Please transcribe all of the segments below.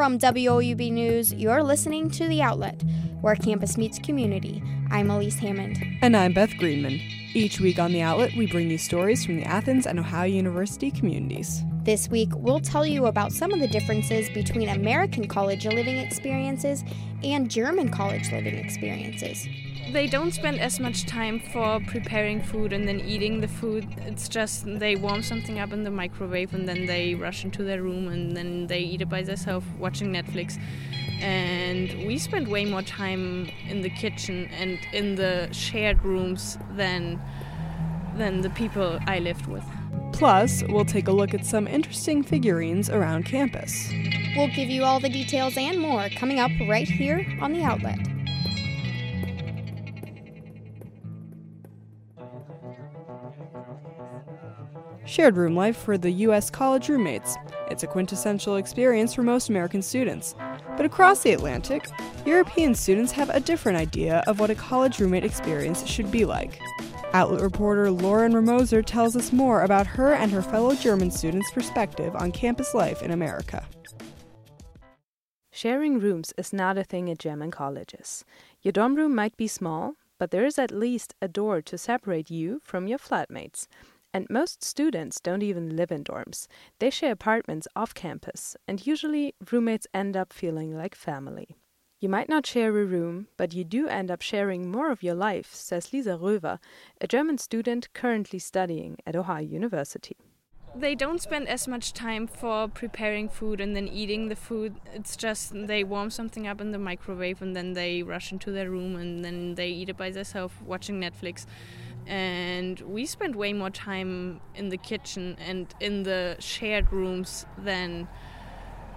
From WOUB News, you're listening to The Outlet, where campus meets community. I'm Elise Hammond. And I'm Beth Greenman. Each week on The Outlet, we bring you stories from the Athens and Ohio University communities. This week, we'll tell you about some of the differences between American college living experiences and German college living experiences they don't spend as much time for preparing food and then eating the food. It's just they warm something up in the microwave and then they rush into their room and then they eat it by themselves watching Netflix. And we spend way more time in the kitchen and in the shared rooms than than the people I lived with. Plus, we'll take a look at some interesting figurines around campus. We'll give you all the details and more coming up right here on the outlet. Shared room life for the U.S. college roommates. It's a quintessential experience for most American students. But across the Atlantic, European students have a different idea of what a college roommate experience should be like. Outlet reporter Lauren Ramoser tells us more about her and her fellow German students' perspective on campus life in America. Sharing rooms is not a thing at German colleges. Your dorm room might be small, but there is at least a door to separate you from your flatmates. And most students don't even live in dorms. They share apartments off campus, and usually roommates end up feeling like family. You might not share a room, but you do end up sharing more of your life, says Lisa Röver, a German student currently studying at Ohio University. They don't spend as much time for preparing food and then eating the food. It's just they warm something up in the microwave and then they rush into their room and then they eat it by themselves watching Netflix and we spent way more time in the kitchen and in the shared rooms than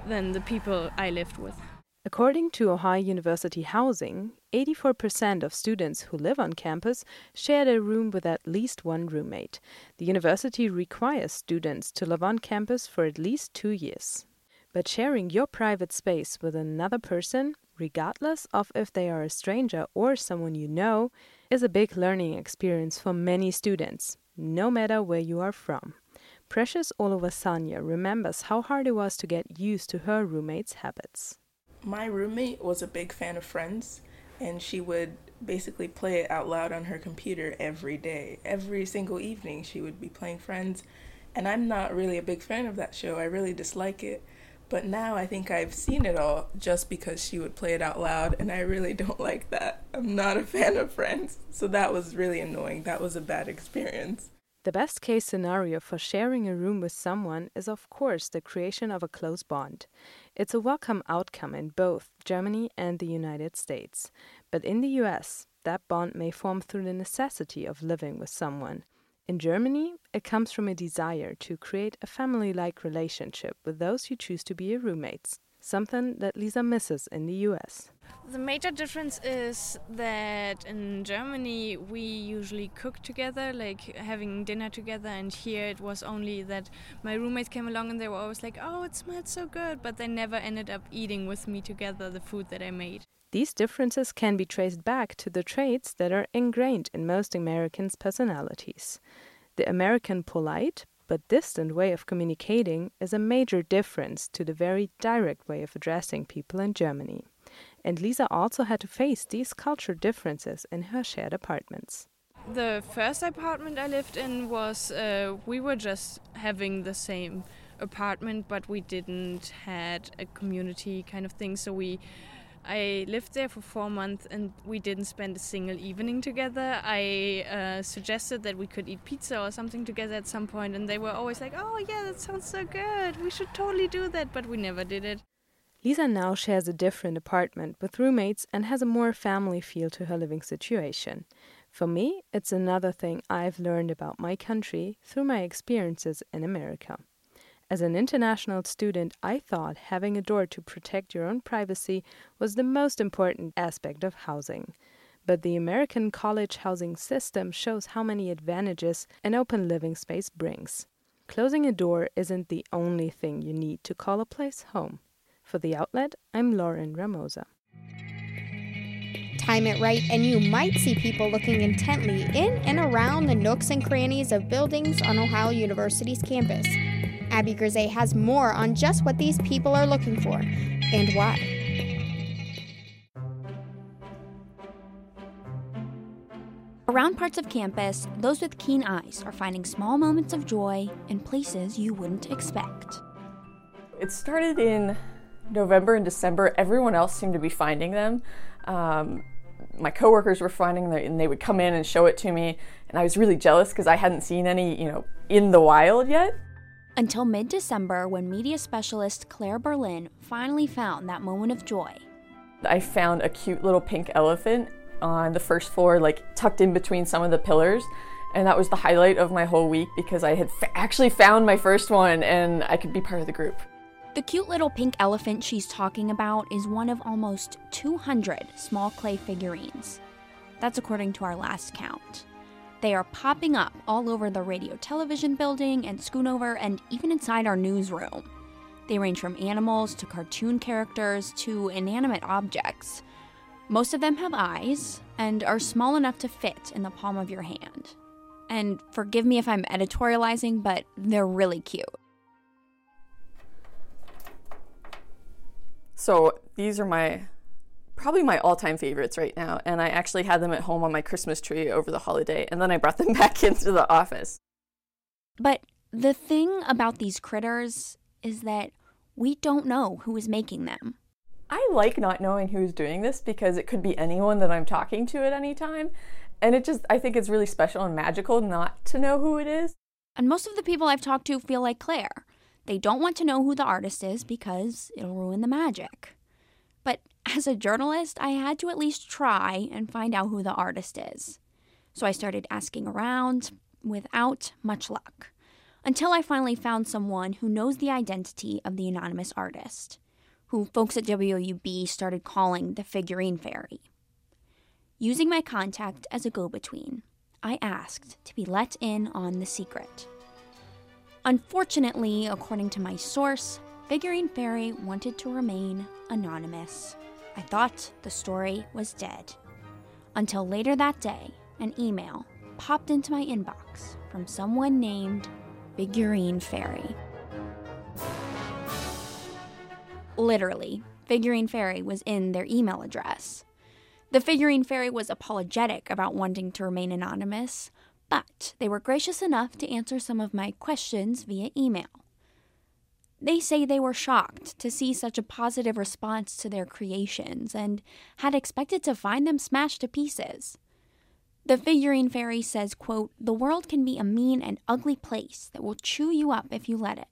than the people I lived with. According to Ohio University Housing, 84% of students who live on campus share a room with at least one roommate. The university requires students to live on campus for at least two years. But sharing your private space with another person, regardless of if they are a stranger or someone you know, is a big learning experience for many students, no matter where you are from. Precious Olovasanya remembers how hard it was to get used to her roommate's habits. My roommate was a big fan of Friends, and she would basically play it out loud on her computer every day. Every single evening, she would be playing Friends, and I'm not really a big fan of that show. I really dislike it. But now I think I've seen it all just because she would play it out loud, and I really don't like that. I'm not a fan of Friends, so that was really annoying. That was a bad experience. The best case scenario for sharing a room with someone is, of course, the creation of a close bond. It's a welcome outcome in both Germany and the United States. But in the US, that bond may form through the necessity of living with someone. In Germany, it comes from a desire to create a family like relationship with those you choose to be your roommates, something that Lisa misses in the US. The major difference is that in Germany we usually cook together, like having dinner together, and here it was only that my roommates came along and they were always like, Oh, it smells so good, but they never ended up eating with me together the food that I made. These differences can be traced back to the traits that are ingrained in most Americans' personalities. The American polite but distant way of communicating is a major difference to the very direct way of addressing people in Germany. And Lisa also had to face these culture differences in her shared apartments. The first apartment I lived in was uh, we were just having the same apartment, but we didn't had a community kind of thing. So we I lived there for four months and we didn't spend a single evening together. I uh, suggested that we could eat pizza or something together at some point, and they were always like, Oh, yeah, that sounds so good. We should totally do that, but we never did it. Lisa now shares a different apartment with roommates and has a more family feel to her living situation. For me, it's another thing I've learned about my country through my experiences in America. As an international student, I thought having a door to protect your own privacy was the most important aspect of housing. But the American college housing system shows how many advantages an open living space brings. Closing a door isn't the only thing you need to call a place home. For the outlet, I'm Lauren Ramoser. Time it right, and you might see people looking intently in and around the nooks and crannies of buildings on Ohio University's campus. Abby Grisey has more on just what these people are looking for and why. Around parts of campus, those with keen eyes are finding small moments of joy in places you wouldn't expect. It started in November and December. Everyone else seemed to be finding them. Um, my coworkers were finding them, and they would come in and show it to me, and I was really jealous because I hadn't seen any, you know, in the wild yet. Until mid December, when media specialist Claire Berlin finally found that moment of joy. I found a cute little pink elephant on the first floor, like tucked in between some of the pillars. And that was the highlight of my whole week because I had fa- actually found my first one and I could be part of the group. The cute little pink elephant she's talking about is one of almost 200 small clay figurines. That's according to our last count. They are popping up all over the radio television building and Schoonover and even inside our newsroom. They range from animals to cartoon characters to inanimate objects. Most of them have eyes and are small enough to fit in the palm of your hand. And forgive me if I'm editorializing, but they're really cute. So these are my probably my all-time favorites right now and I actually had them at home on my Christmas tree over the holiday and then I brought them back into the office. But the thing about these critters is that we don't know who is making them. I like not knowing who's doing this because it could be anyone that I'm talking to at any time. And it just, I think it's really special and magical not to know who it is. And most of the people I've talked to feel like Claire. They don't want to know who the artist is because it'll ruin the magic. But as a journalist, I had to at least try and find out who the artist is. So I started asking around without much luck until I finally found someone who knows the identity of the anonymous artist, who folks at WOUB started calling the figurine fairy. Using my contact as a go between, I asked to be let in on the secret. Unfortunately, according to my source, Figurine Fairy wanted to remain anonymous. I thought the story was dead. Until later that day, an email popped into my inbox from someone named Figurine Fairy. Literally, Figurine Fairy was in their email address. The Figurine Fairy was apologetic about wanting to remain anonymous, but they were gracious enough to answer some of my questions via email. They say they were shocked to see such a positive response to their creations and had expected to find them smashed to pieces. The figurine fairy says, quote, "The world can be a mean and ugly place that will chew you up if you let it.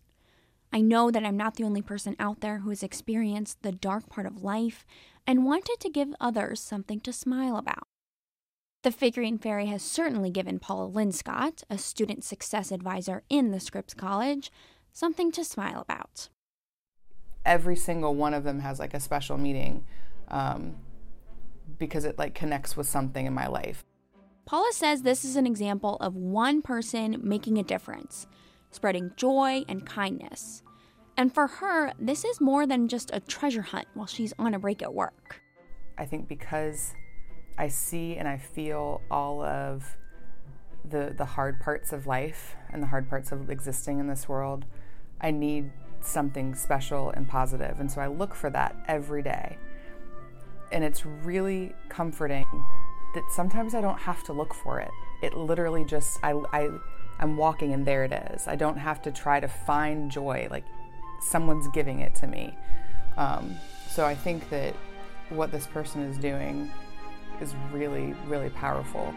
I know that I'm not the only person out there who has experienced the dark part of life and wanted to give others something to smile about. The Figurine Fairy has certainly given Paula Linscott, a student success advisor in the Scripps College, something to smile about. Every single one of them has like a special meaning um, because it like connects with something in my life. Paula says this is an example of one person making a difference, spreading joy and kindness. And for her, this is more than just a treasure hunt while she's on a break at work. I think because I see and I feel all of the the hard parts of life and the hard parts of existing in this world, I need something special and. And so I look for that every day. And it's really comforting that sometimes I don't have to look for it. It literally just I I I'm walking and there it is. I don't have to try to find joy. Like someone's giving it to me. Um, so I think that what this person is doing is really, really powerful.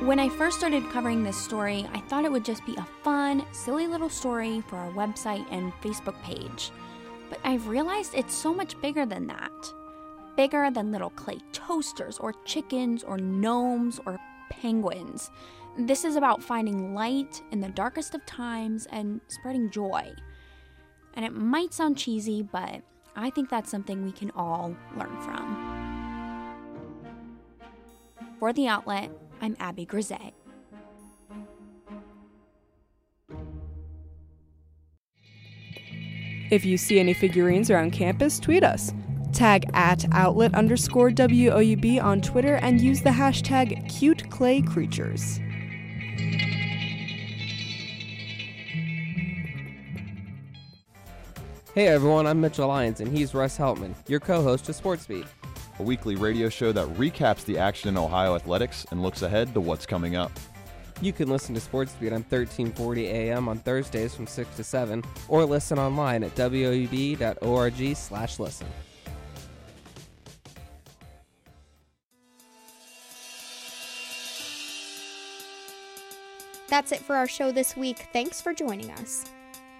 When I first started covering this story, I thought it would just be a fun, silly little story for our website and Facebook page. But I've realized it's so much bigger than that. Bigger than little clay toasters or chickens or gnomes or penguins. This is about finding light in the darkest of times and spreading joy. And it might sound cheesy, but I think that's something we can all learn from. For The Outlet, I'm Abby Grisey. If you see any figurines around campus, tweet us. Tag at outlet underscore WOUB on Twitter and use the hashtag cute Hey everyone, I'm Mitchell Lyons, and he's Russ Heltman, your co host of Sports Beat, a weekly radio show that recaps the action in Ohio athletics and looks ahead to what's coming up. You can listen to Sports Beat on 1340 AM on Thursdays from 6 to 7, or listen online at woub.org slash listen. That's it for our show this week. Thanks for joining us.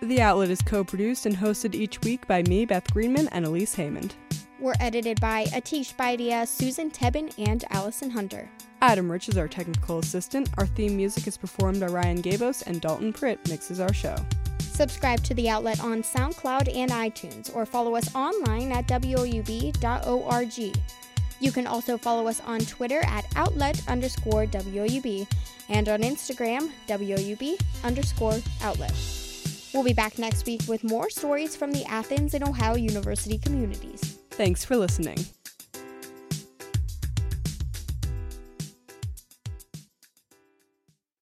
The Outlet is co produced and hosted each week by me, Beth Greenman, and Elise Hammond. We're edited by Atish Baidia, Susan Tebben, and Allison Hunter. Adam Rich is our technical assistant. Our theme music is performed by Ryan Gabos, and Dalton Pritt mixes our show. Subscribe to the outlet on SoundCloud and iTunes, or follow us online at woub.org. You can also follow us on Twitter at outlet underscore WOUB and on Instagram, WOUB underscore outlet. We'll be back next week with more stories from the Athens and Ohio University communities. Thanks for listening.